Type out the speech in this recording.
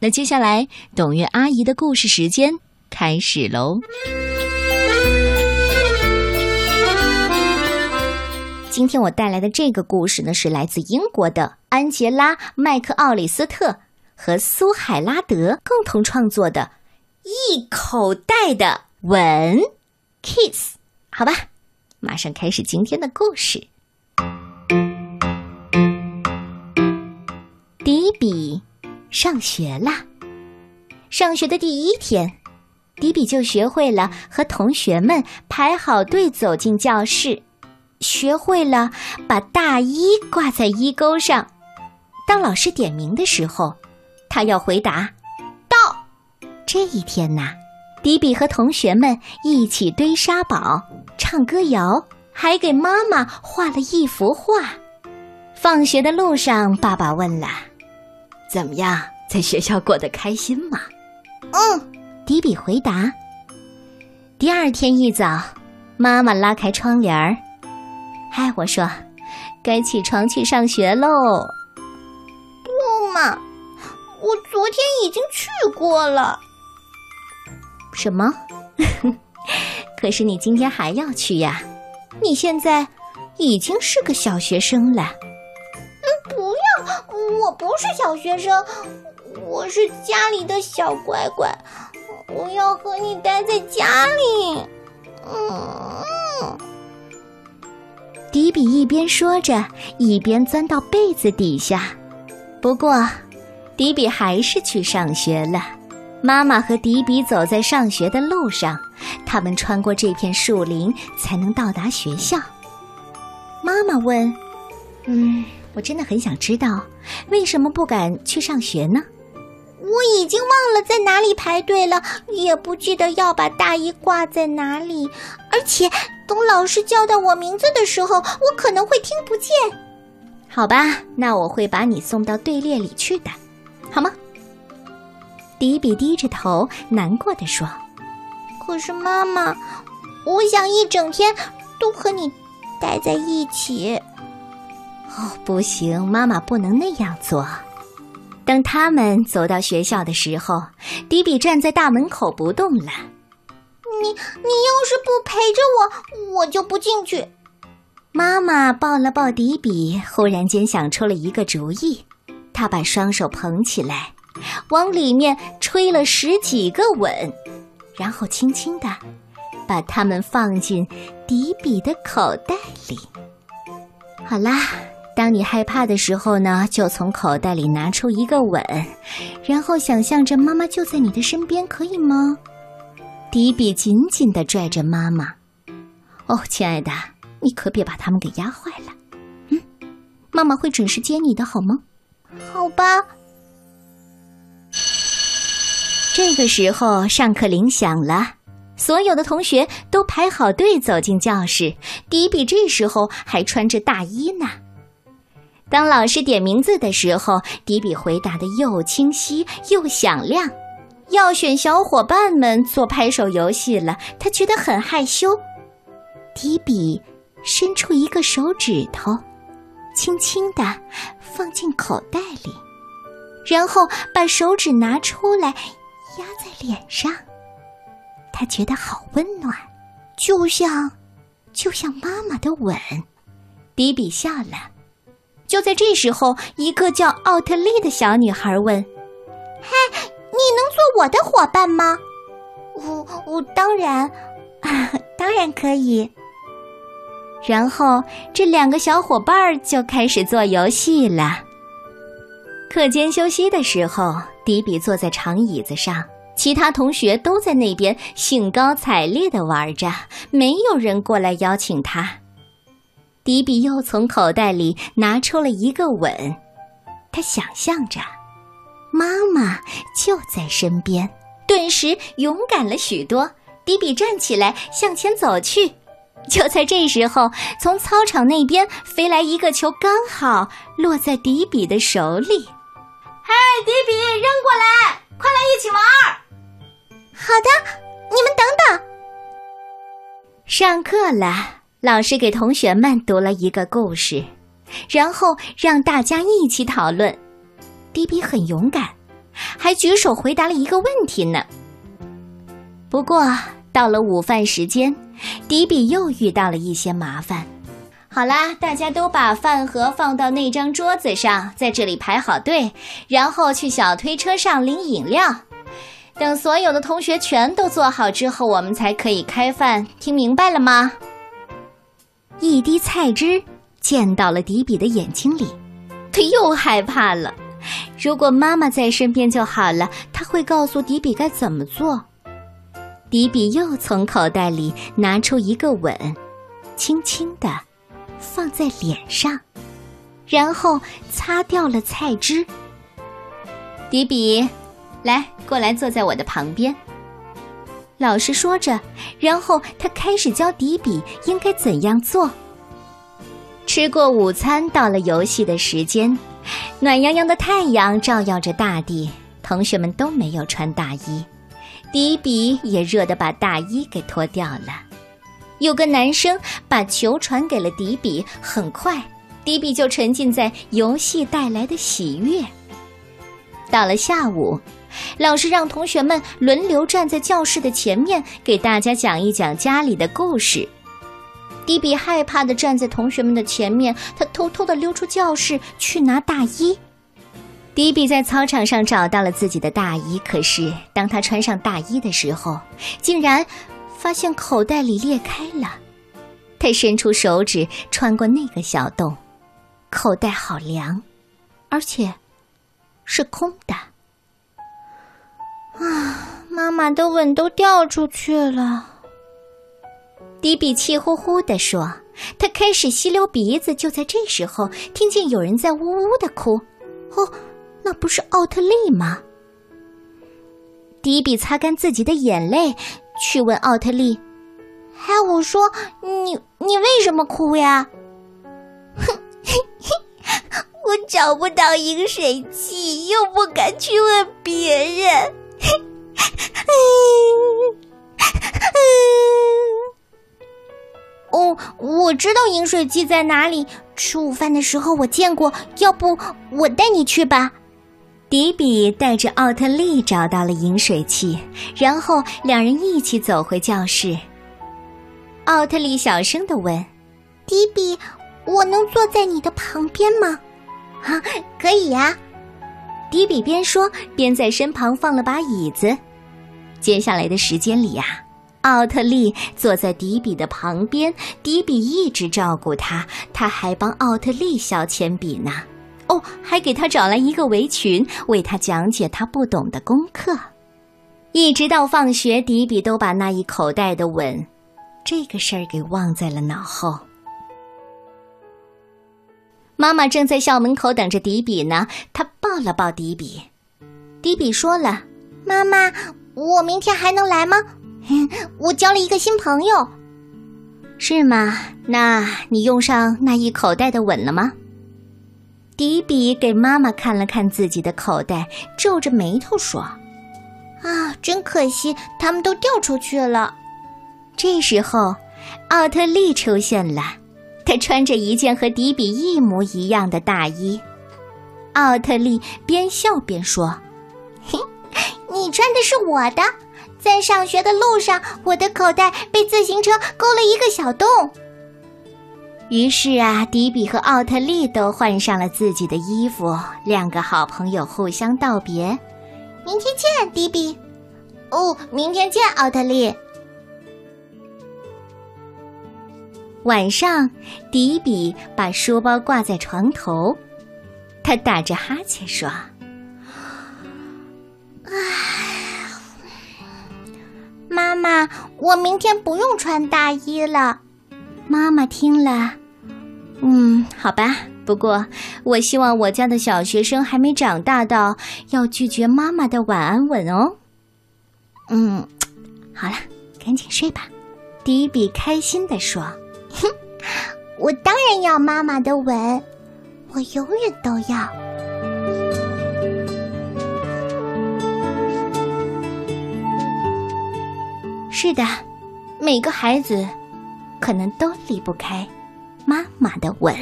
那接下来，董月阿姨的故事时间开始喽。今天我带来的这个故事呢，是来自英国的安杰拉·麦克奥里斯特和苏海拉德共同创作的《一口袋的吻》，Kiss。好吧，马上开始今天的故事。第一笔上学了，上学的第一天，迪比就学会了和同学们排好队走进教室。学会了把大衣挂在衣钩上，当老师点名的时候，他要回答“到”。这一天呐，迪比和同学们一起堆沙堡、唱歌谣，还给妈妈画了一幅画。放学的路上，爸爸问了：“怎么样，在学校过得开心吗？”“嗯。”迪比回答。第二天一早，妈妈拉开窗帘儿。嗨，我说，该起床去上学喽。不嘛，我昨天已经去过了。什么？可是你今天还要去呀？你现在已经是个小学生了。我不是小学生，我是家里的小乖乖，我要和你待在家里。嗯。迪比一边说着，一边钻到被子底下。不过，迪比还是去上学了。妈妈和迪比走在上学的路上，他们穿过这片树林才能到达学校。妈妈问：“嗯，我真的很想知道，为什么不敢去上学呢？”我已经忘了在哪里排队了，也不记得要把大衣挂在哪里，而且等老师叫到我名字的时候，我可能会听不见。好吧，那我会把你送到队列里去的，好吗？迪比低着头，难过的说：“可是妈妈，我想一整天都和你待在一起。”哦，不行，妈妈不能那样做。等他们走到学校的时候，迪比站在大门口不动了。你你要是不陪着我，我就不进去。妈妈抱了抱迪比，忽然间想出了一个主意。她把双手捧起来，往里面吹了十几个吻，然后轻轻的把它们放进迪比的口袋里。好啦。当你害怕的时候呢，就从口袋里拿出一个吻，然后想象着妈妈就在你的身边，可以吗？迪比紧紧的拽着妈妈。哦，亲爱的，你可别把他们给压坏了。嗯，妈妈会准时接你的，好吗？好吧。这个时候，上课铃响了，所有的同学都排好队走进教室。迪比这时候还穿着大衣呢。当老师点名字的时候，迪比回答的又清晰又响亮。要选小伙伴们做拍手游戏了，他觉得很害羞。迪比伸出一个手指头，轻轻地放进口袋里，然后把手指拿出来压在脸上。他觉得好温暖，就像，就像妈妈的吻。迪比笑了。就在这时候，一个叫奥特利的小女孩问：“嗨，你能做我的伙伴吗？”“我……我当然，当然可以。”然后这两个小伙伴就开始做游戏了。课间休息的时候，迪比坐在长椅子上，其他同学都在那边兴高采烈的玩着，没有人过来邀请他。迪比又从口袋里拿出了一个吻，他想象着妈妈就在身边，顿时勇敢了许多。迪比站起来向前走去，就在这时候，从操场那边飞来一个球，刚好落在迪比的手里。嘿，迪比，扔过来，快来一起玩！好的，你们等等。上课了。老师给同学们读了一个故事，然后让大家一起讨论。迪比很勇敢，还举手回答了一个问题呢。不过到了午饭时间，迪比又遇到了一些麻烦。好啦，大家都把饭盒放到那张桌子上，在这里排好队，然后去小推车上领饮料。等所有的同学全都坐好之后，我们才可以开饭。听明白了吗？一滴菜汁溅到了迪比的眼睛里，他又害怕了。如果妈妈在身边就好了，他会告诉迪比该怎么做。迪比又从口袋里拿出一个吻，轻轻的放在脸上，然后擦掉了菜汁。迪比，来，过来坐在我的旁边。老师说着，然后他开始教迪比应该怎样做。吃过午餐，到了游戏的时间。暖洋洋的太阳照耀着大地，同学们都没有穿大衣，迪比也热得把大衣给脱掉了。有个男生把球传给了迪比，很快，迪比就沉浸在游戏带来的喜悦。到了下午，老师让同学们轮流站在教室的前面，给大家讲一讲家里的故事。迪比害怕地站在同学们的前面，他偷偷地溜出教室去拿大衣。迪比在操场上找到了自己的大衣，可是当他穿上大衣的时候，竟然发现口袋里裂开了。他伸出手指穿过那个小洞，口袋好凉，而且是空的。啊，妈妈的吻都掉出去了。迪比气呼呼地说：“他开始吸溜鼻子。”就在这时候，听见有人在呜呜的哭。哦，那不是奥特利吗？迪比擦干自己的眼泪，去问奥特利：“嗨，我说你，你为什么哭呀？”“哼，我找不到饮水器，又不敢去问别人。” 哦，我知道饮水机在哪里。吃午饭的时候我见过，要不我带你去吧。迪比带着奥特利找到了饮水器，然后两人一起走回教室。奥特利小声的问：“迪比，我能坐在你的旁边吗？”“啊，可以呀。”迪比边说边在身旁放了把椅子。接下来的时间里呀。奥特利坐在迪比的旁边，迪比一直照顾他，他还帮奥特利削铅笔呢。哦，还给他找来一个围裙，为他讲解他不懂的功课。一直到放学，迪比都把那一口袋的吻，这个事儿给忘在了脑后。妈妈正在校门口等着迪比呢，她抱了抱迪比。迪比说了：“妈妈，我明天还能来吗？” 我交了一个新朋友，是吗？那你用上那一口袋的吻了吗？迪比给妈妈看了看自己的口袋，皱着眉头说：“啊，真可惜，他们都掉出去了。”这时候，奥特利出现了，他穿着一件和迪比一模一样的大衣。奥特利边笑边说：“嘿，你穿的是我的。”在上学的路上，我的口袋被自行车勾了一个小洞。于是啊，迪比和奥特利都换上了自己的衣服，两个好朋友互相道别：“明天见，迪比。”“哦，明天见，奥特利。”晚上，迪比把书包挂在床头，他打着哈欠说：“唉。”妈妈，我明天不用穿大衣了。妈妈听了，嗯，好吧。不过，我希望我家的小学生还没长大到要拒绝妈妈的晚安吻哦。嗯，好了，赶紧睡吧。迪比开心地说：“哼，我当然要妈妈的吻，我永远都要。”是的，每个孩子可能都离不开妈妈的吻。